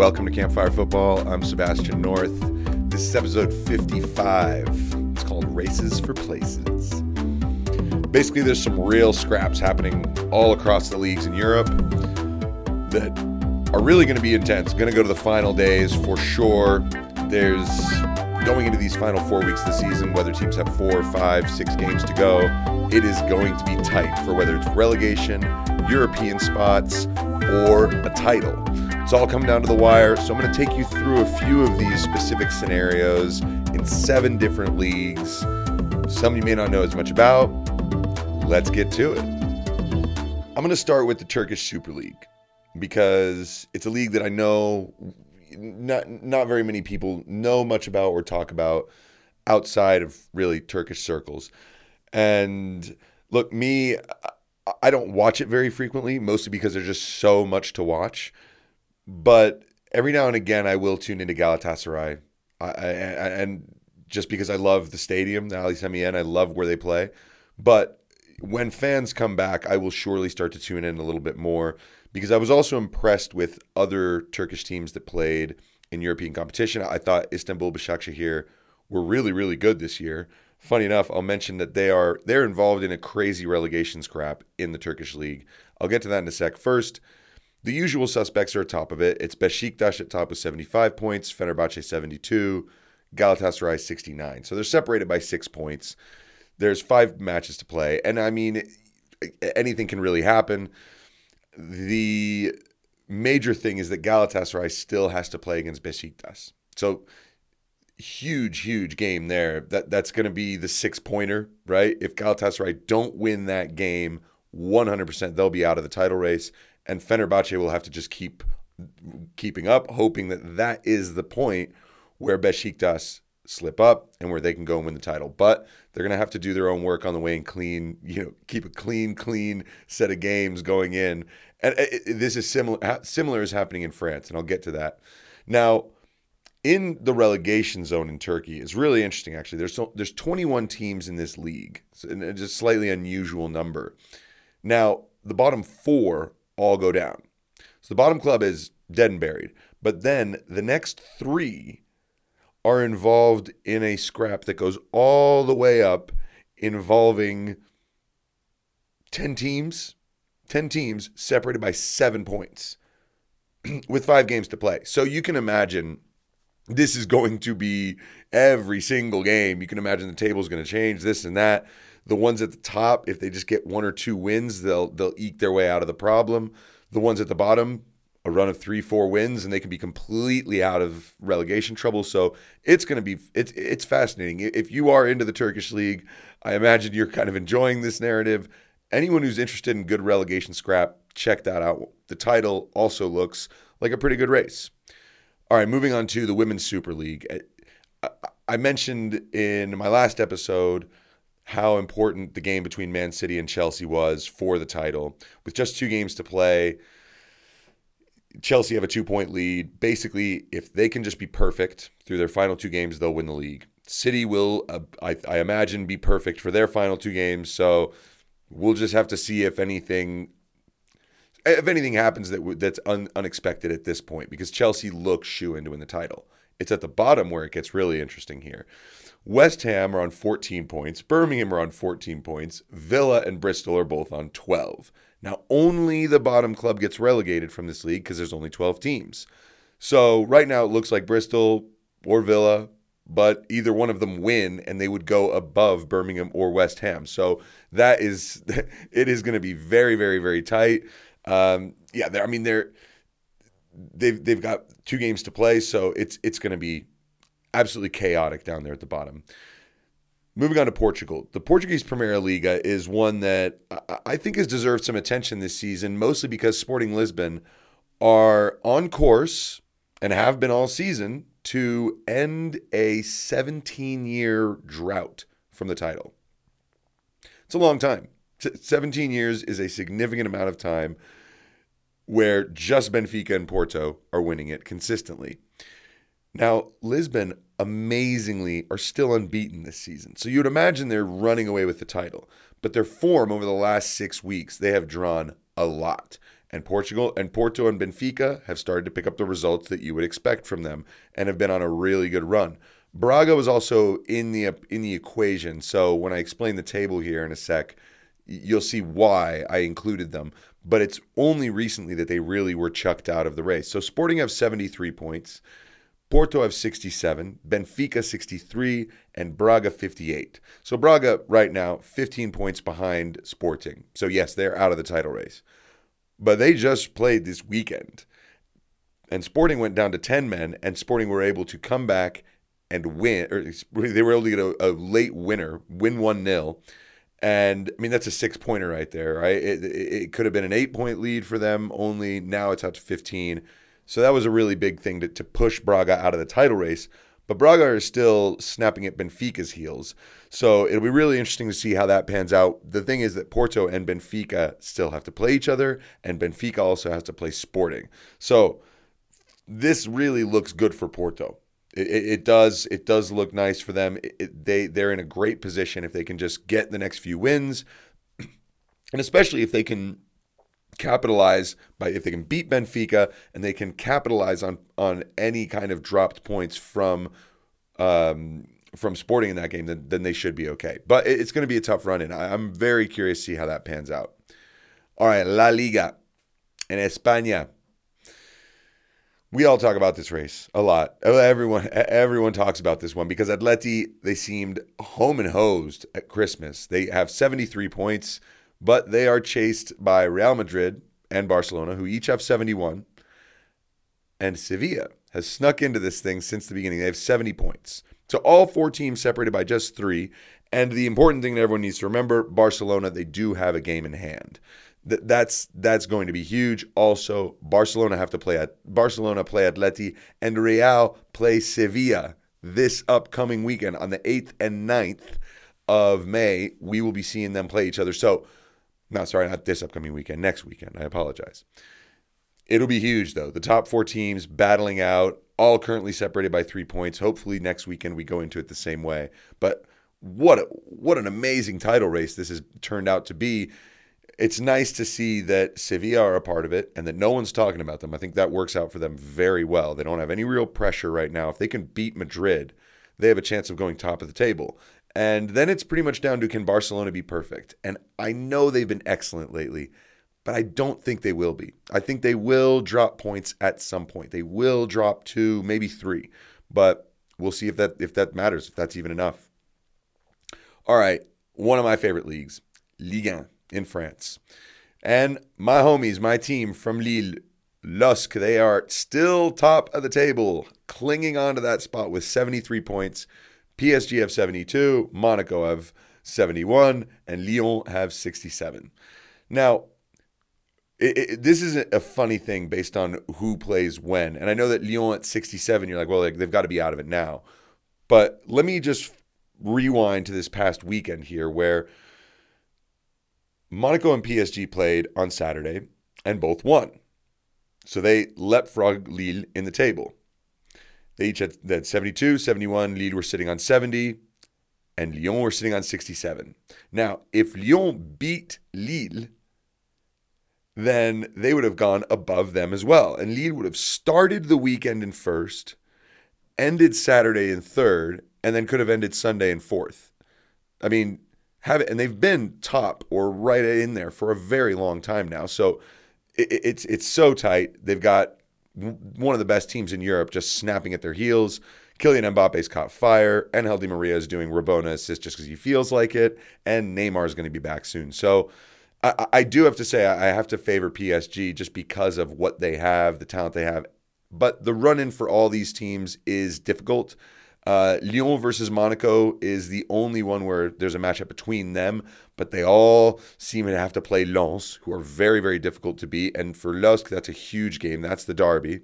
Welcome to Campfire Football. I'm Sebastian North. This is episode 55. It's called Races for Places. Basically, there's some real scraps happening all across the leagues in Europe that are really going to be intense. Going to go to the final days for sure. There's going into these final four weeks of the season, whether teams have four, five, six games to go, it is going to be tight for whether it's relegation, European spots, or a title. It's all coming down to the wire. So I'm going to take you through a few of these specific scenarios in seven different leagues. Some you may not know as much about. Let's get to it. I'm going to start with the Turkish Super League because it's a league that I know not not very many people know much about or talk about outside of really Turkish circles. And look, me, I don't watch it very frequently, mostly because there's just so much to watch. But every now and again, I will tune into Galatasaray, I, I, and just because I love the stadium, the Ali Sami Yen, I love where they play. But when fans come back, I will surely start to tune in a little bit more because I was also impressed with other Turkish teams that played in European competition. I thought Istanbul Başakşehir were really, really good this year. Funny enough, I'll mention that they are they're involved in a crazy relegation scrap in the Turkish league. I'll get to that in a sec. First, the usual suspects are atop of it. It's Besiktas at top with 75 points, Fenerbahce 72, Galatasaray 69. So they're separated by six points. There's five matches to play, and I mean, anything can really happen. The major thing is that Galatasaray still has to play against Besiktas. So huge, huge game there. That that's going to be the six pointer, right? If Galatasaray don't win that game, 100% they'll be out of the title race, and Fenerbahce will have to just keep keeping up, hoping that that is the point where Besiktas slip up and where they can go and win the title. But they're going to have to do their own work on the way and clean, you know, keep a clean, clean set of games going in. And it, it, this is similar. Similar is happening in France, and I'll get to that. Now, in the relegation zone in Turkey it's really interesting. Actually, there's so, there's 21 teams in this league, it's a uh, slightly unusual number. Now, the bottom four all go down, so the bottom club is dead and buried. But then the next three are involved in a scrap that goes all the way up, involving 10 teams, 10 teams separated by seven points with five games to play. So you can imagine this is going to be every single game. You can imagine the table is going to change this and that. The ones at the top, if they just get one or two wins, they'll they'll eke their way out of the problem. The ones at the bottom, a run of three, four wins, and they can be completely out of relegation trouble. So it's going to be it's it's fascinating. If you are into the Turkish league, I imagine you're kind of enjoying this narrative. Anyone who's interested in good relegation scrap, check that out. The title also looks like a pretty good race. All right, moving on to the Women's Super League. I mentioned in my last episode how important the game between Man City and Chelsea was for the title. With just two games to play, Chelsea have a two point lead. Basically, if they can just be perfect through their final two games, they'll win the league. City will, uh, I, I imagine, be perfect for their final two games. So we'll just have to see if anything if anything happens that that's un, unexpected at this point, because Chelsea looks shoe in to win the title. It's at the bottom where it gets really interesting here. West Ham are on 14 points. Birmingham are on 14 points. Villa and Bristol are both on 12. Now, only the bottom club gets relegated from this league because there's only 12 teams. So, right now, it looks like Bristol or Villa, but either one of them win and they would go above Birmingham or West Ham. So, that is, it is going to be very, very, very tight. Um, yeah, I mean they're they've they've got two games to play, so it's it's going to be absolutely chaotic down there at the bottom. Moving on to Portugal, the Portuguese Primeira Liga is one that I think has deserved some attention this season, mostly because Sporting Lisbon are on course and have been all season to end a 17 year drought from the title. It's a long time. 17 years is a significant amount of time where just Benfica and Porto are winning it consistently. Now, Lisbon amazingly are still unbeaten this season. So you'd imagine they're running away with the title. But their form over the last six weeks, they have drawn a lot. And Portugal and Porto and Benfica have started to pick up the results that you would expect from them and have been on a really good run. Braga was also in the in the equation. So when I explain the table here in a sec, you'll see why I included them. But it's only recently that they really were chucked out of the race. So Sporting have 73 points. Porto have 67, Benfica 63, and Braga 58. So Braga right now 15 points behind Sporting. So yes, they're out of the title race. But they just played this weekend. And Sporting went down to 10 men and Sporting were able to come back and win or they were able to get a, a late winner, win 1-0. And I mean that's a six pointer right there, right? It, it, it could have been an eight point lead for them. Only now it's out to 15. So that was a really big thing to, to push Braga out of the title race. But Braga is still snapping at Benfica's heels. So it'll be really interesting to see how that pans out. The thing is that Porto and Benfica still have to play each other, and Benfica also has to play Sporting. So this really looks good for Porto. It, it, it does. It does look nice for them. It, they they're in a great position if they can just get the next few wins, and especially if they can capitalize by if they can beat Benfica and they can capitalize on on any kind of dropped points from um, from Sporting in that game, then, then they should be okay. But it's going to be a tough run, and I'm very curious to see how that pans out. All right, La Liga in España. We all talk about this race a lot. Everyone, everyone talks about this one because Atleti they seemed home and hosed at Christmas. They have 73 points but they are chased by Real Madrid and Barcelona, who each have 71. And Sevilla has snuck into this thing since the beginning. They have 70 points. So all four teams separated by just three. And the important thing that everyone needs to remember Barcelona, they do have a game in hand. That's that's going to be huge. Also, Barcelona have to play at Barcelona play Atleti and Real play Sevilla this upcoming weekend on the 8th and 9th of May. We will be seeing them play each other. So no, sorry, not this upcoming weekend, next weekend. I apologize. It'll be huge, though. The top four teams battling out, all currently separated by three points. Hopefully, next weekend we go into it the same way. But what a, what an amazing title race this has turned out to be. It's nice to see that Sevilla are a part of it and that no one's talking about them. I think that works out for them very well. They don't have any real pressure right now. If they can beat Madrid, they have a chance of going top of the table. And then it's pretty much down to can Barcelona be perfect? And I know they've been excellent lately, but I don't think they will be. I think they will drop points at some point. They will drop two, maybe three, but we'll see if that if that matters, if that's even enough. All right, one of my favorite leagues, Ligue 1 in France. And my homies, my team from Lille, LOSC, they are still top of the table, clinging on to that spot with 73 points. PSG have 72, Monaco have 71, and Lyon have 67. Now, it, it, this is a funny thing based on who plays when. And I know that Lyon at 67, you're like, well, like, they've got to be out of it now. But let me just rewind to this past weekend here where Monaco and PSG played on Saturday and both won. So they leapfrog Lille in the table. They each had, they had 72, 71. Lille were sitting on 70, and Lyon were sitting on 67. Now, if Lyon beat Lille, then they would have gone above them as well. And Lille would have started the weekend in first, ended Saturday in third, and then could have ended Sunday in fourth. I mean, have it, and they've been top or right in there for a very long time now. So it, it's it's so tight. They've got one of the best teams in Europe just snapping at their heels. Kylian Mbappe's caught fire, and Di Maria is doing Rabona assist just because he feels like it, and Neymar is going to be back soon. So I, I do have to say I have to favor PSG just because of what they have, the talent they have. But the run in for all these teams is difficult. Uh, Lyon versus Monaco is the only one where there's a matchup between them, but they all seem to have to play Lens, who are very, very difficult to beat. And for LOSC, that's a huge game. That's the derby.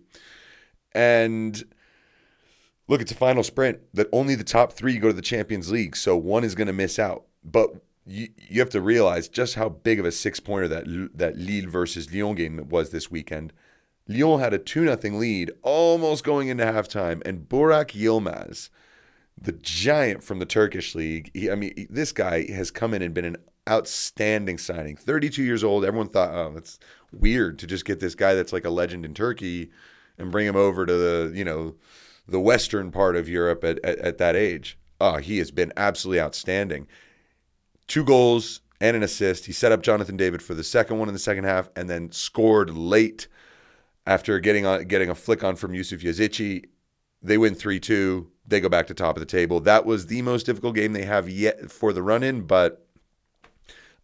And look, it's a final sprint that only the top three go to the Champions League, so one is going to miss out. But you, you have to realize just how big of a six pointer that that Lille versus Lyon game was this weekend. Lyon had a 2 0 lead almost going into halftime, and Burak Yilmaz, the giant from the Turkish league, he, I mean, this guy has come in and been an outstanding signing. 32 years old. Everyone thought, oh, that's weird to just get this guy that's like a legend in Turkey and bring him over to the, you know, the western part of Europe at, at, at that age. Oh, he has been absolutely outstanding. Two goals and an assist. He set up Jonathan David for the second one in the second half and then scored late after getting on getting a flick on from Yusuf Yazici. They win 3-2. They go back to top of the table. That was the most difficult game they have yet for the run-in, but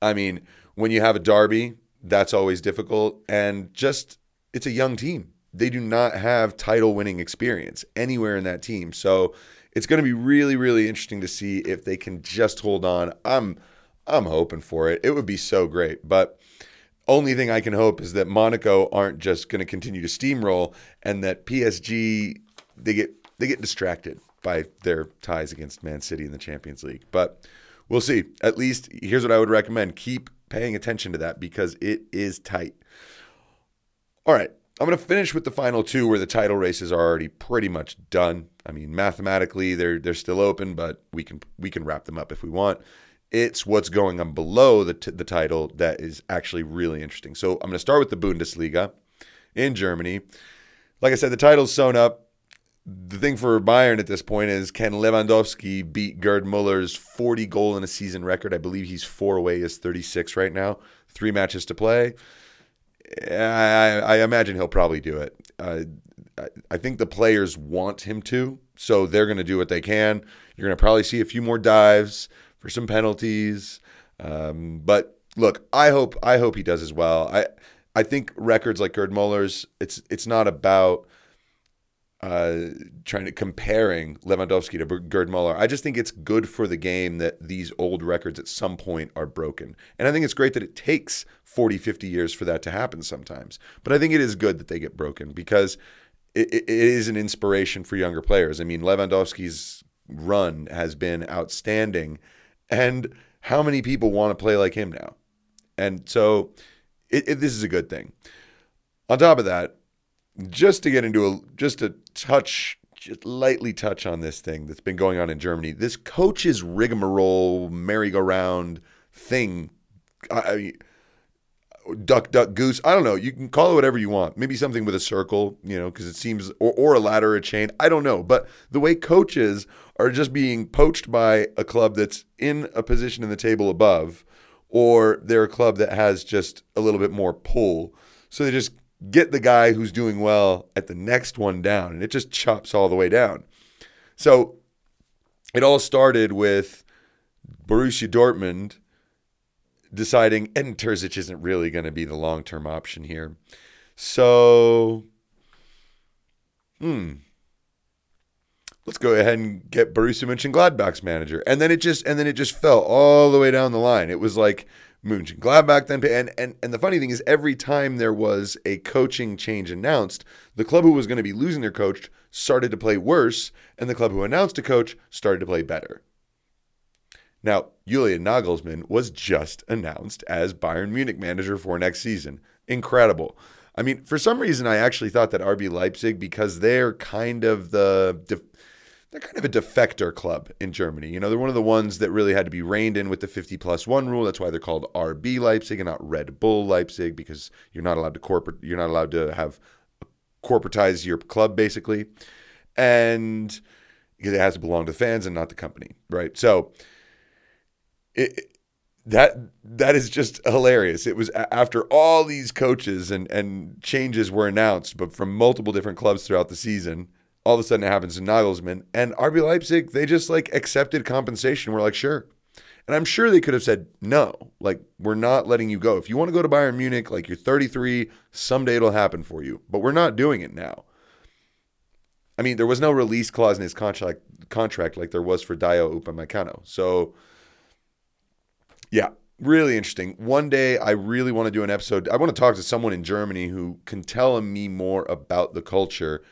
I mean, when you have a derby, that's always difficult and just it's a young team. They do not have title winning experience anywhere in that team. So it's going to be really, really interesting to see if they can just hold on. I'm I'm hoping for it. It would be so great. But only thing I can hope is that Monaco aren't just going to continue to steamroll and that PSG they get they get distracted by their ties against Man City in the Champions League. But we'll see. At least here's what I would recommend. Keep paying attention to that because it is tight. All right. I'm going to finish with the final two where the title races are already pretty much done. I mean, mathematically they're they're still open, but we can we can wrap them up if we want. It's what's going on below the, t- the title that is actually really interesting. So I'm going to start with the Bundesliga in Germany. Like I said, the title's sewn up. The thing for Bayern at this point is can Lewandowski beat Gerd Muller's 40 goal in a season record? I believe he's four away, is 36 right now. Three matches to play. I, I imagine he'll probably do it. Uh, I think the players want him to, so they're going to do what they can. You're going to probably see a few more dives for some penalties, um, but look, I hope I hope he does as well. I I think records like Gerd Muller's, it's it's not about uh, trying to comparing Lewandowski to Gerd Muller. I just think it's good for the game that these old records at some point are broken. And I think it's great that it takes 40, 50 years for that to happen sometimes. But I think it is good that they get broken because it, it is an inspiration for younger players. I mean, Lewandowski's run has been outstanding. And how many people want to play like him now? And so it, it, this is a good thing. On top of that, just to get into a just a touch just lightly touch on this thing that's been going on in Germany. This coach's rigmarole merry-go-round thing. I mean, duck, duck, goose. I don't know. You can call it whatever you want. Maybe something with a circle, you know, because it seems, or, or a ladder, a chain. I don't know. But the way coaches are just being poached by a club that's in a position in the table above, or they're a club that has just a little bit more pull. So they just get the guy who's doing well at the next one down, and it just chops all the way down. So it all started with Borussia Dortmund deciding Edin Terzic isn't really going to be the long term option here. So, hmm. Let's go ahead and get Borussia Mönchengladbach's manager, and then it just and then it just fell all the way down the line. It was like Mönchengladbach then and and and the funny thing is every time there was a coaching change announced, the club who was going to be losing their coach started to play worse and the club who announced a coach started to play better. Now, Julian Nagelsmann was just announced as Bayern Munich manager for next season. Incredible. I mean, for some reason I actually thought that RB Leipzig because they're kind of the they're kind of a defector club in Germany. You know, they're one of the ones that really had to be reined in with the 50 plus one rule. That's why they're called RB Leipzig and not Red Bull Leipzig because you're not allowed to corporate, you're not allowed to have corporatize your club basically. And because it has to belong to the fans and not the company, right? So it, that that is just hilarious. It was after all these coaches and and changes were announced, but from multiple different clubs throughout the season all of a sudden it happens to Nagelsmann. And RB Leipzig, they just like accepted compensation. We're like, sure. And I'm sure they could have said, no, like, we're not letting you go. If you want to go to Bayern Munich, like, you're 33, someday it'll happen for you. But we're not doing it now. I mean, there was no release clause in his contract, contract like there was for Dayot Upamecano. So, yeah, really interesting. One day, I really want to do an episode. I want to talk to someone in Germany who can tell me more about the culture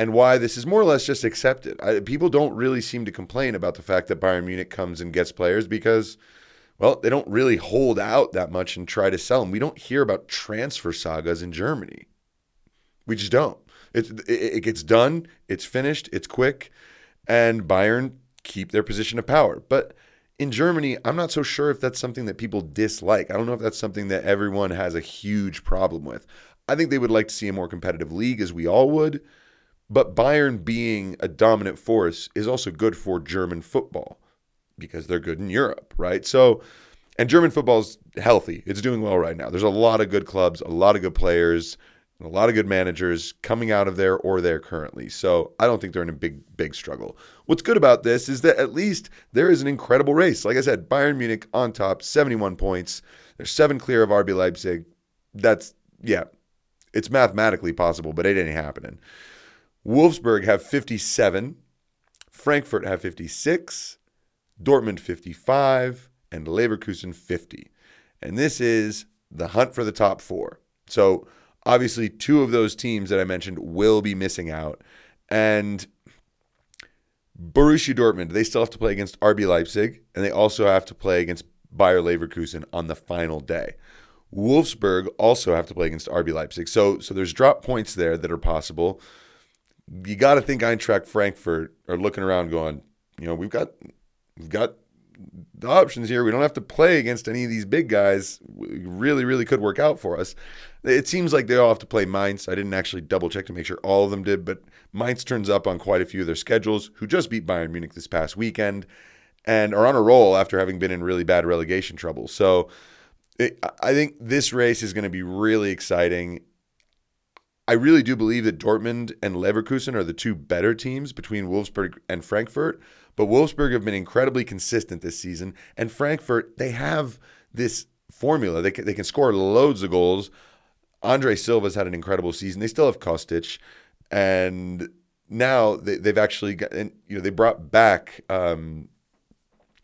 and why this is more or less just accepted. I, people don't really seem to complain about the fact that Bayern Munich comes and gets players because, well, they don't really hold out that much and try to sell them. We don't hear about transfer sagas in Germany. We just don't. It, it, it gets done, it's finished, it's quick, and Bayern keep their position of power. But in Germany, I'm not so sure if that's something that people dislike. I don't know if that's something that everyone has a huge problem with. I think they would like to see a more competitive league, as we all would. But Bayern being a dominant force is also good for German football because they're good in Europe, right? So, and German football is healthy. It's doing well right now. There's a lot of good clubs, a lot of good players, a lot of good managers coming out of there or there currently. So I don't think they're in a big, big struggle. What's good about this is that at least there is an incredible race. Like I said, Bayern Munich on top, 71 points. They're seven clear of RB Leipzig. That's, yeah, it's mathematically possible, but it ain't happening. Wolfsburg have 57. Frankfurt have 56. Dortmund 55. And Leverkusen 50. And this is the hunt for the top four. So, Obviously, two of those teams that I mentioned will be missing out. And Borussia Dortmund, they still have to play against RB Leipzig, and they also have to play against Bayer Leverkusen on the final day. Wolfsburg also have to play against RB Leipzig. So, so there's drop points there that are possible. You got to think Eintracht Frankfurt are looking around, going, you know, we've got we've got the options here. We don't have to play against any of these big guys. really, really could work out for us. It seems like they all have to play Mainz. I didn't actually double check to make sure all of them did, but Mainz turns up on quite a few of their schedules, who just beat Bayern Munich this past weekend and are on a roll after having been in really bad relegation trouble. So I think this race is going to be really exciting. I really do believe that Dortmund and Leverkusen are the two better teams between Wolfsburg and Frankfurt. But Wolfsburg have been incredibly consistent this season, and Frankfurt they have this formula. They can, they can score loads of goals. Andre Silva's had an incredible season. They still have Kostic, and now they, have actually got, and, you know, they brought back, um,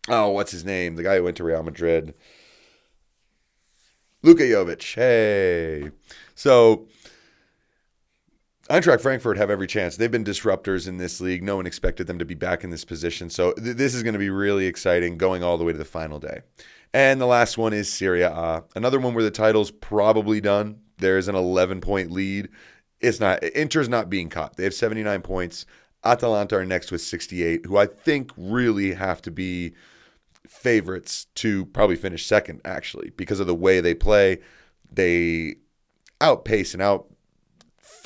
oh, what's his name? The guy who went to Real Madrid, Luka Jovic. Hey, so Eintracht Frankfurt have every chance. They've been disruptors in this league. No one expected them to be back in this position. So th- this is going to be really exciting going all the way to the final day. And the last one is Serie A. Another one where the title's probably done. There's an 11 point lead. It's not, Inter's not being caught. They have 79 points. Atalanta are next with 68, who I think really have to be favorites to probably finish second, actually, because of the way they play. They outpace and out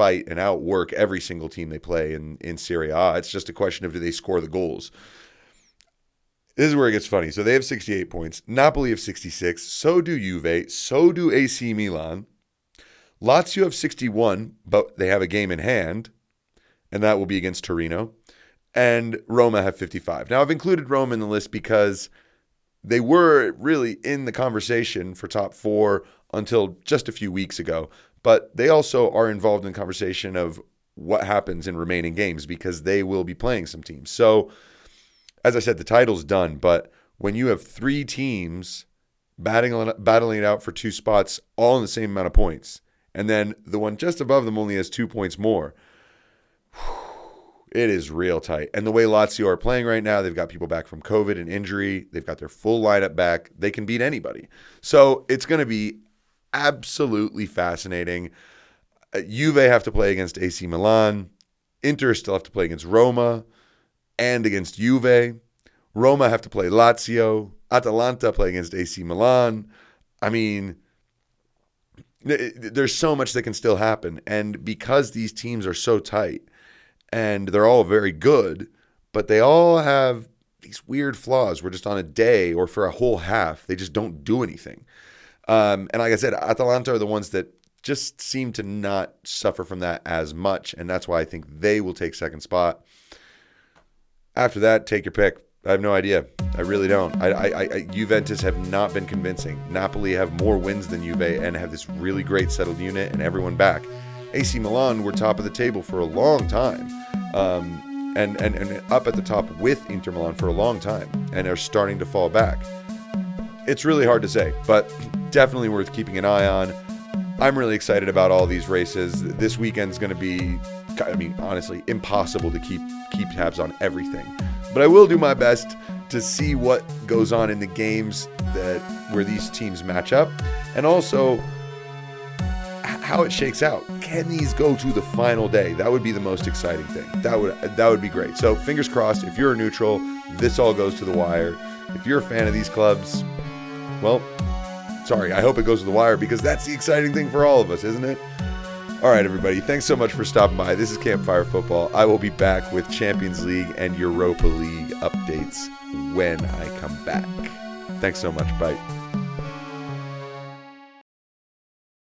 fight and outwork every single team they play in, in Serie A. It's just a question of do they score the goals. This is where it gets funny. So they have 68 points. Napoli have 66. So do Juve. So do AC Milan. Lazio have 61, but they have a game in hand, and that will be against Torino. And Roma have 55. Now, I've included Roma in the list because they were really in the conversation for top four until just a few weeks ago but they also are involved in conversation of what happens in remaining games because they will be playing some teams. So, as I said, the title's done, but when you have three teams battling battling it out for two spots, all in the same amount of points, and then the one just above them only has two points more. It is real tight. And the way Lazio are playing right now, they've got people back from COVID and injury. They've got their full lineup back. They can beat anybody. So it's going to be absolutely fascinating. Uh, Juve have to play against AC Milan. Inter still have to play against Roma and against Juve. Roma have to play Lazio. Atalanta play against AC Milan. I mean, there's so much that can still happen. And because these teams are so tight and they're all very good, but they all have these weird flaws where just on a day or for a whole half, they just don't do anything. Um, and like I said, Atalanta are the ones that just seem to not suffer from that as much, and that's why I think they will take second spot. After that, take your pick. I have no idea. I really don't. I, I, I, Juventus have not been convincing. Napoli have more wins than Juve and have this really great settled unit and everyone back. AC Milan were top of the table for a long time, um, and, and and up at the top with Inter Milan for a long time, and are starting to fall back. It's really hard to say, but definitely worth keeping an eye on. I'm really excited about all these races. This weekend's going to be, I mean, honestly, impossible to keep keep tabs on everything. But I will do my best to see what goes on in the games that where these teams match up, and also how it shakes out. Can these go to the final day? That would be the most exciting thing. That would that would be great. So fingers crossed. If you're a neutral, this all goes to the wire. If you're a fan of these clubs, well, sorry, I hope it goes to the wire because that's the exciting thing for all of us, isn't it? All right, everybody, thanks so much for stopping by. This is Campfire Football. I will be back with Champions League and Europa League updates when I come back. Thanks so much. Bye.